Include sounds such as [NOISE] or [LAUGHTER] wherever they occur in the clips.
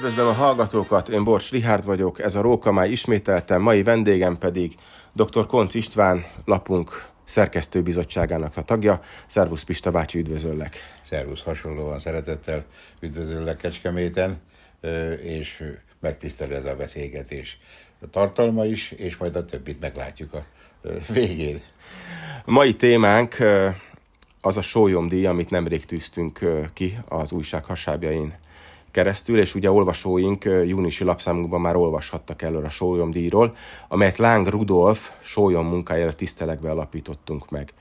Üdvözlöm a hallgatókat, én Bors Rihárd vagyok, ez a Rókamály ismételten, mai vendégem pedig dr. Konc István, lapunk szerkesztőbizottságának a tagja. Szervusz Pista bácsi, üdvözöllek. Szervusz, hasonlóan szeretettel üdvözöllek Kecskeméten, és megtisztelő ez a beszélgetés. A tartalma is, és majd a többit meglátjuk a végén. A mai témánk az a sólyomdíj, amit nemrég tűztünk ki az újság hasábjain keresztül, és ugye olvasóink júniusi lapszámunkban már olvashattak előre a sólyomdíjról, amelyet Láng Rudolf sólyom munkájára tisztelegve alapítottunk meg.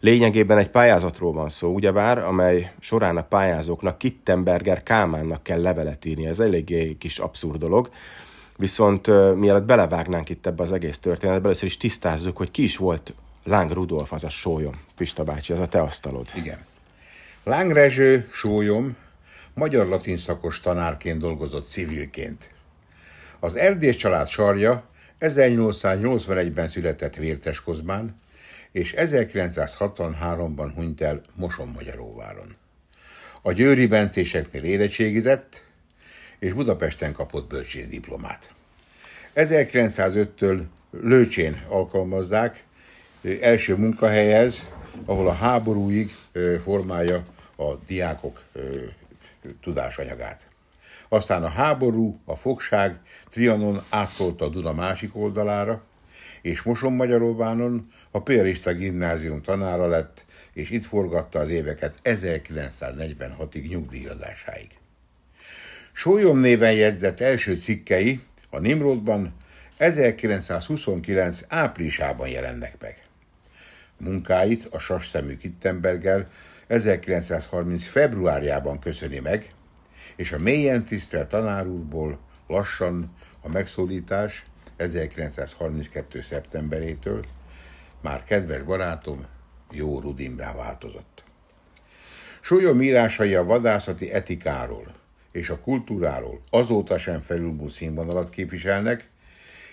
Lényegében egy pályázatról van szó, ugyebár, amely során a pályázóknak Kittenberger Kálmánnak kell levelet írni. Ez eléggé kis abszurd dolog. Viszont mielőtt belevágnánk itt ebbe az egész történetbe, először is tisztázzuk, hogy ki is volt Láng Rudolf, az a sólyom. Pista bácsi, az a te asztalod. Igen. Láng Rezső sólyom magyar latin szakos tanárként dolgozott civilként. Az erdész család sarja 1881-ben született Vérteskozmán, és 1963-ban hunyt el Moson-Magyaróváron. A győri bencéseknél érettségizett, és Budapesten kapott bölcsész diplomát. 1905-től Lőcsén alkalmazzák első munkahelyhez, ahol a háborúig formálja a diákok tudásanyagát. Aztán a háború, a fogság Trianon áttolta a Duna másik oldalára, és Moson Magyaróvánon a Piarista gimnázium tanára lett, és itt forgatta az éveket 1946-ig nyugdíjazásáig. Sólyom néven jegyzett első cikkei a Nimrodban 1929 áprilisában jelennek meg. Munkáit a sasszemű Kittenberger 1930 februárjában köszöni meg, és a mélyen tisztelt tanár úrból lassan a megszólítás 1932. szeptemberétől már kedves barátom jó Rudimrá változott. Súlyom írásai a vadászati etikáról és a kultúráról azóta sem felülmúlt színvonalat képviselnek,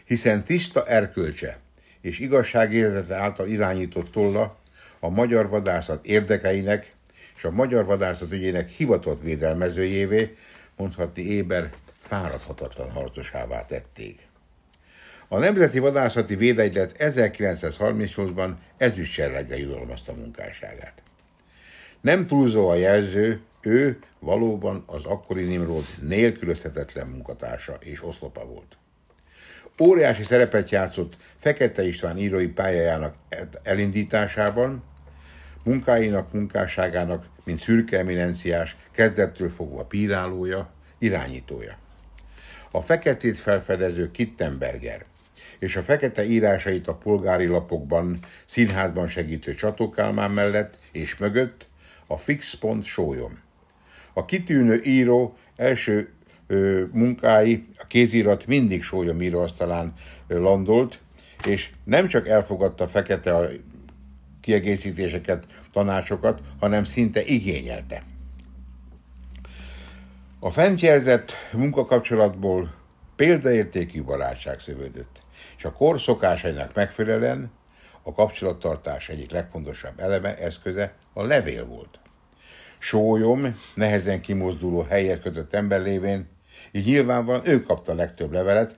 hiszen tiszta erkölcse és igazságérzete által irányított tolla a magyar vadászat érdekeinek és a magyar vadászat ügyének hivatott védelmezőjévé, mondhatni Éber fáradhatatlan harcosává tették. A Nemzeti Vadászati Védegylet 1938-ban ezüstserleggel jutalmazta munkásságát. Nem túlzó a jelző, ő valóban az akkori Nimrod nélkülözhetetlen munkatársa és oszlopa volt. Óriási szerepet játszott Fekete István írói pályájának elindításában, munkáinak, munkásságának, mint szürke eminenciás, kezdettől fogva pírálója, irányítója. A feketét felfedező Kittenberger és a fekete írásait a polgári lapokban, színházban segítő Csatókálmán mellett és mögött a fix pont sólyom. A kitűnő író első ö, munkái, a kézirat mindig sólyom íróasztalán landolt, és nem csak elfogadta fekete kiegészítéseket, tanácsokat, hanem szinte igényelte. A fentjelzett munkakapcsolatból példaértékű barátság szövődött, és a kor szokásainak megfelelően a kapcsolattartás egyik legfontosabb eleme, eszköze a levél volt. Sólyom, nehezen kimozduló helyet kötött ember lévén, így nyilvánvalóan ő kapta a legtöbb levelet,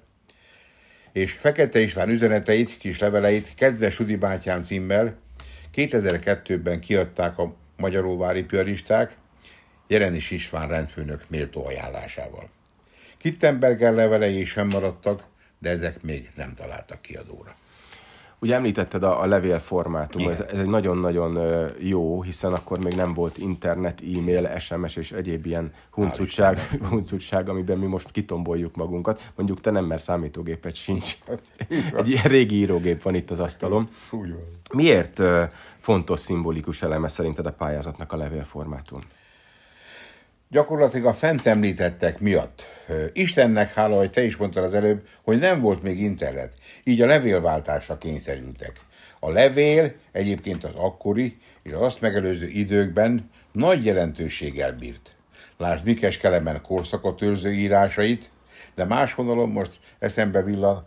és Fekete István üzeneteit, kis leveleit kedves Udi bátyám címmel 2002-ben kiadták a magyaróvári piaristák, Jerenis István rendfőnök méltó ajánlásával. Kittenberger levelei is fennmaradtak, de ezek még nem találtak kiadóra. Ugye említetted a, a levélformátum, ez, ez egy nagyon-nagyon jó, hiszen akkor még nem volt internet, e-mail, SMS és egyéb ilyen huncutság, [LAUGHS] huncutság, amiben mi most kitomboljuk magunkat. Mondjuk te nem, mert számítógépet sincs. [LAUGHS] egy ilyen régi írógép van itt az asztalon. Miért fontos szimbolikus eleme szerinted a pályázatnak a levélformátum? Gyakorlatilag a fent említettek miatt. Istennek hála, hogy te is mondtad az előbb, hogy nem volt még internet, így a levélváltásra kényszerültek. A levél egyébként az akkori és az azt megelőző időkben nagy jelentőséggel bírt. Lásd Mikes Kelemen korszakot őrző írásait, de más vonalon most eszembe villan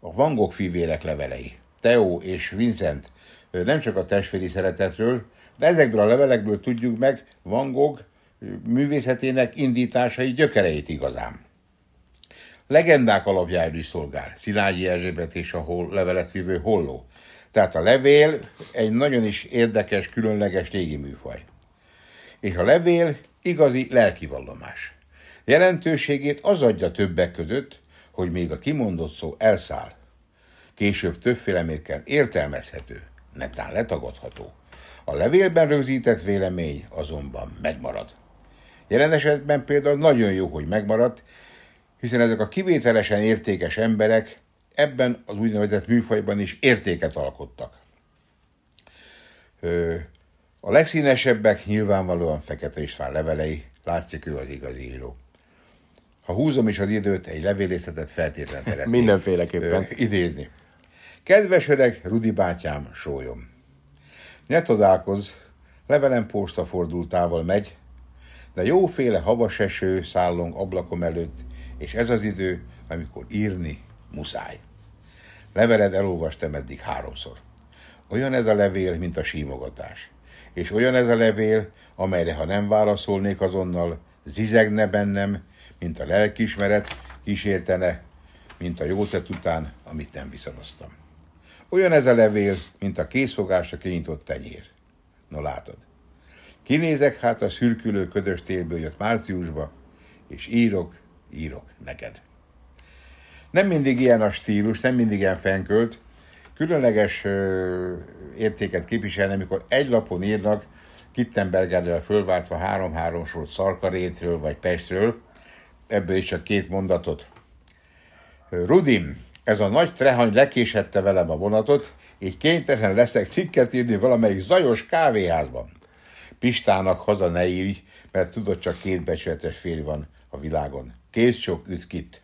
a Van Gogh fivérek levelei. Theo és Vincent nem csak a testvéri szeretetről, de ezekből a levelekből tudjuk meg Van Gogh művészetének indításai gyökereit igazán. legendák alapjául is szolgál. Szilágyi Erzsébet és a levelet holló. Tehát a levél egy nagyon is érdekes, különleges régi műfaj. És a levél igazi lelkivallomás. Jelentőségét az adja többek között, hogy még a kimondott szó elszáll. Később többféleméken értelmezhető, netán letagadható. A levélben rögzített vélemény azonban megmarad. Jelen esetben például nagyon jó, hogy megmaradt, hiszen ezek a kivételesen értékes emberek ebben az úgynevezett műfajban is értéket alkottak. A legszínesebbek nyilvánvalóan Fekete István levelei, látszik ő az igazi író. Ha húzom is az időt, egy levélészetet feltétlenül [LAUGHS] szeretném Mindenféleképpen. idézni. Kedves öreg Rudi bátyám, sólyom. Ne csodálkozz, levelem posta fordultával megy, de jóféle havas eső szállong ablakom előtt, és ez az idő, amikor írni muszáj. Leveled elolvastam eddig háromszor. Olyan ez a levél, mint a símogatás. És olyan ez a levél, amelyre ha nem válaszolnék azonnal, zizegne bennem, mint a lelkismeret kísértene, mint a jó tett után, amit nem viszonoztam. Olyan ez a levél, mint a készfogásra kinyitott tenyér. No látod. Kinézek hát a szürkülő ködös télből jött márciusba, és írok, írok neked. Nem mindig ilyen a stílus, nem mindig ilyen fenkölt, különleges ö, értéket képviselni, amikor egy lapon írnak, Kittenbergerrel fölváltva három-három sort Szarkarétről vagy Pestről, ebből is csak két mondatot. Rudim, ez a nagy trehany lekésette velem a vonatot, így kénytelen leszek cikket írni valamelyik zajos kávéházban. Pistának haza ne írj, mert tudod, csak két becsületes férj van a világon. Kész sok ütkit.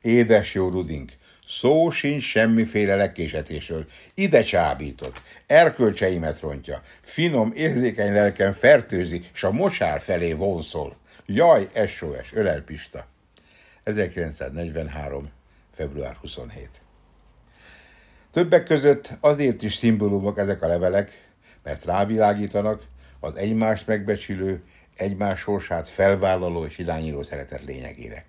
Édes jó Rudink, szó sincs semmiféle lekésetésről. Ide csábított, erkölcseimet rontja, finom, érzékeny lelkem fertőzi, s a mosár felé vonszol. Jaj, SOS, ölel Pista. 1943. február 27. Többek között azért is szimbólumok ezek a levelek, mert rávilágítanak az egymást megbecsülő, egymás sorsát felvállaló és irányító szeretet lényegére.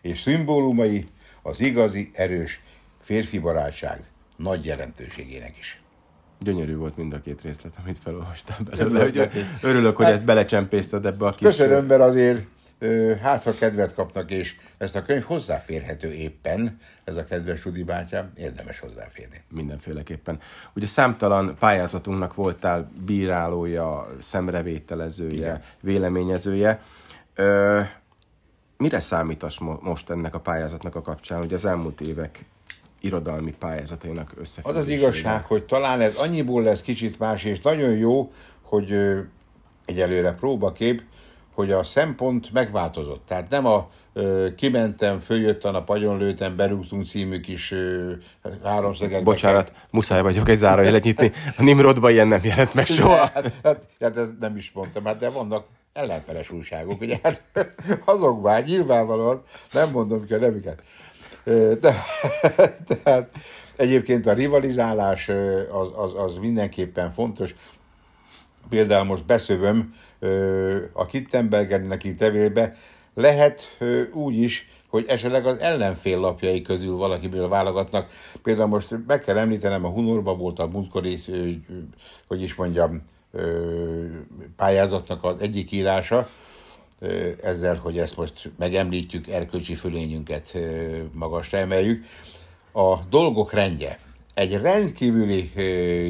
És szimbólumai az igazi, erős férfi barátság nagy jelentőségének is. Gyönyörű volt mind a két részlet, amit felolvastál belőle. Hogy örülök, hogy hát, ezt belecsempészted ebbe a kis... Köszönöm, mert azért hát ha kedvet kapnak, és ezt a könyv hozzáférhető éppen, ez a kedves Rudi bátyám, érdemes hozzáférni. Mindenféleképpen. Ugye számtalan pályázatunknak voltál bírálója, szemrevételezője, Igen. véleményezője. Ö, mire számítasz most ennek a pályázatnak a kapcsán, hogy az elmúlt évek irodalmi pályázatainak összefüggésében? Az az igazság, hogy talán ez annyiból lesz kicsit más, és nagyon jó, hogy egyelőre próbakép, hogy a szempont megváltozott. Tehát nem a ö, kimentem, följöttem, a lőttem, berúgtunk című kis ö, háromszöget. Bocsánat, muszáj vagyok egy zárójelet nyitni. A Nimrodban ilyen nem jelent meg soha. [LAUGHS] Hát, hát, hát ezt nem is mondtam, hát de vannak ellenfeles újságok, ugye? Hát, [LAUGHS] azok már nyilvánvalóan, nem mondom ki a nevüket. De, [LAUGHS] tehát egyébként a rivalizálás az, az, az mindenképpen fontos. Például most beszövöm a Kittenbergernek itt tevélbe, lehet úgy is, hogy esetleg az ellenfél lapjai közül valakiből válogatnak. Például most meg kell említenem, a Hunorba volt a múltkori, hogy is mondjam, pályázatnak az egyik írása, ezzel, hogy ezt most megemlítjük, erkölcsi fölényünket magasra emeljük. A dolgok rendje. Egy rendkívüli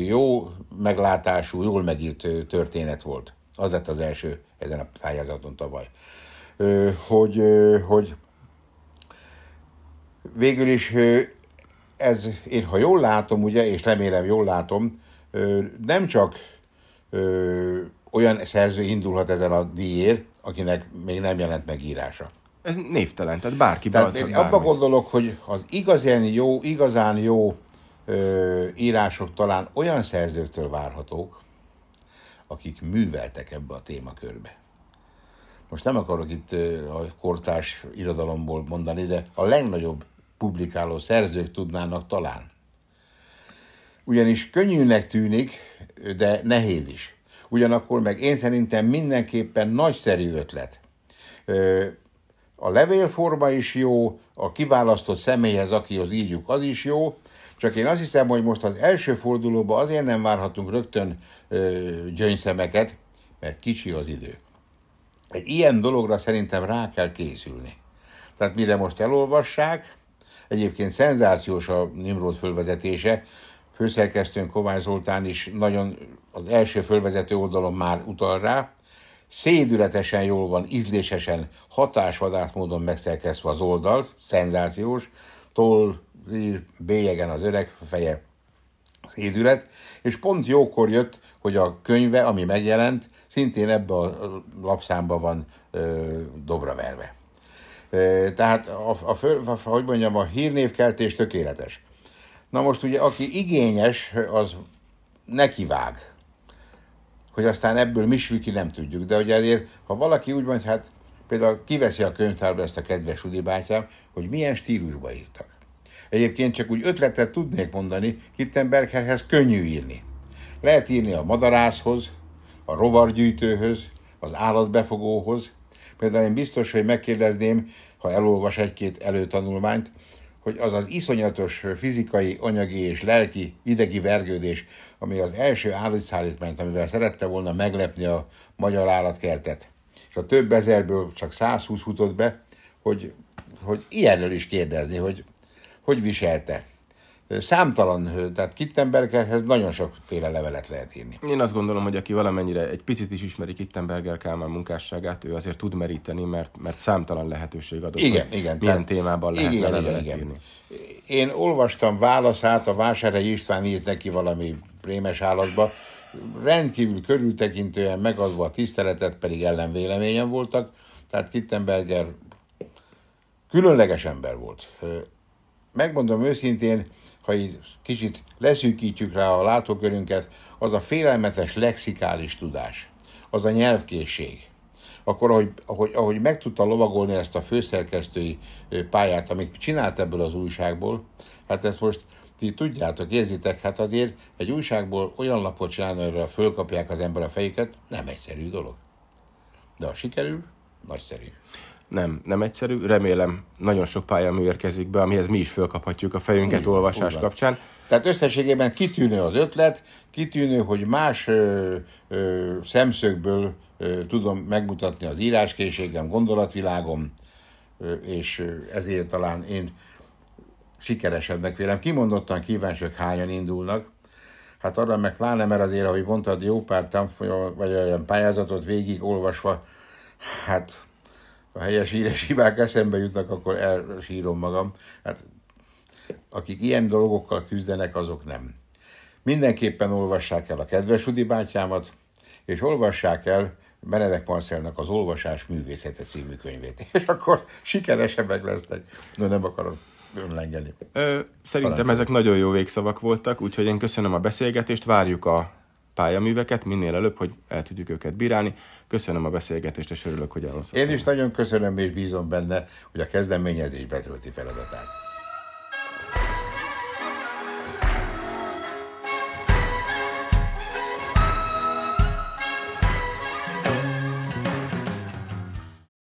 jó meglátású, jól megírt történet volt. Az lett az első ezen a pályázaton tavaly. Hogy, hogy végül is ez, én ha jól látom, ugye, és remélem jól látom, nem csak olyan szerző indulhat ezen a díjért, akinek még nem jelent meg írása. Ez névtelen, tehát bárki tehát én abba gondolok, hogy az igazán jó, igazán jó ö, írások talán olyan szerzőktől várhatók, akik műveltek ebbe a témakörbe. Most nem akarok itt a kortárs irodalomból mondani, de a legnagyobb publikáló szerzők tudnának talán. Ugyanis könnyűnek tűnik, de nehéz is. Ugyanakkor meg én szerintem mindenképpen nagyszerű ötlet. A levélforma is jó, a kiválasztott személyhez, akihoz írjuk, az is jó, csak én azt hiszem, hogy most az első fordulóban azért nem várhatunk rögtön ö, gyöngyszemeket, mert kicsi az idő. Egy ilyen dologra szerintem rá kell készülni. Tehát mire most elolvassák, egyébként szenzációs a Nimrod fölvezetése, főszerkesztőn Kovács Zoltán is nagyon az első fölvezető oldalon már utal rá, szédületesen jól van, ízlésesen, hatásvadász módon megszerkesztve az oldal, szenzációs, toll, bélyegen az öreg feje szédület, és pont jókor jött, hogy a könyve, ami megjelent, szintén ebbe a lapszámba van ö, dobra verve. E, tehát, a, a, a, hogy mondjam, a hírnévkeltés tökéletes. Na most ugye, aki igényes, az nekivág hogy aztán ebből mi ki, nem tudjuk. De ugye azért, ha valaki úgy mondja, hát például kiveszi a könyvtárba ezt a kedves Udi bátyám, hogy milyen stílusba írtak. Egyébként csak úgy ötletet tudnék mondani, Hittenbergerhez könnyű írni. Lehet írni a madarászhoz, a rovargyűjtőhöz, az állatbefogóhoz. Például én biztos, hogy megkérdezném, ha elolvas egy-két előtanulmányt, hogy az az iszonyatos fizikai, anyagi és lelki idegi vergődés, ami az első állatszállítmányt, amivel szerette volna meglepni a magyar állatkertet, és a több ezerből csak 120 futott be, hogy, hogy ilyenről is kérdezni, hogy hogy viselte. Számtalan, tehát Kittenbergerhez nagyon sokféle levelet lehet írni. Én azt gondolom, hogy aki valamennyire egy picit is ismeri Kittenberger Kálmán munkásságát, ő azért tud meríteni, mert, mert számtalan lehetőség adott. Igen, igen. Milyen tehát, témában lehet igen, levelet igen, írni. Én olvastam válaszát, a Vásárhely István írt neki valami prémes állatba, rendkívül körültekintően megadva a tiszteletet, pedig ellenvéleményen voltak, tehát Kittenberger különleges ember volt. Megmondom őszintén, ha így kicsit leszűkítjük rá a látókörünket, az a félelmetes lexikális tudás, az a nyelvkészség. Akkor, ahogy, ahogy, ahogy meg tudta lovagolni ezt a főszerkesztői pályát, amit csinált ebből az újságból, hát ezt most ti tudjátok, érzitek, hát azért egy újságból olyan lapot csinálni, hogy fölkapják az ember a fejüket, nem egyszerű dolog. De ha sikerül, nagyszerű nem, nem egyszerű. Remélem nagyon sok pályamű érkezik be, amihez mi is fölkaphatjuk a fejünket úgy, olvasás úgy kapcsán. Tehát összességében kitűnő az ötlet, kitűnő, hogy más ö, ö, szemszögből ö, tudom megmutatni az íráskészségem, gondolatvilágom, ö, és ezért talán én sikeresebbnek vélem. Kimondottan kíváncsiak hányan indulnak, Hát arra meg pláne, mert azért, ahogy mondtad, jó pár tanfolyam, vagy olyan pályázatot végig olvasva, hát a helyes híres hibák eszembe jutnak, akkor elsírom magam. Hát akik ilyen dolgokkal küzdenek, azok nem. Mindenképpen olvassák el a kedves Udi bátyámat, és olvassák el Benedek Marcelnak az Olvasás művészete című könyvét. [LAUGHS] És akkor sikeresebbek lesznek. De nem akarom önlengeni. Ö, szerintem Parancsol. ezek nagyon jó végszavak voltak, úgyhogy én köszönöm a beszélgetést, várjuk a pályaműveket minél előbb, hogy el tudjuk őket bírálni. Köszönöm a beszélgetést, és örülök, hogy elhozhatom. Én is nagyon köszönöm, és bízom benne, hogy a kezdeményezés betölti feladatát.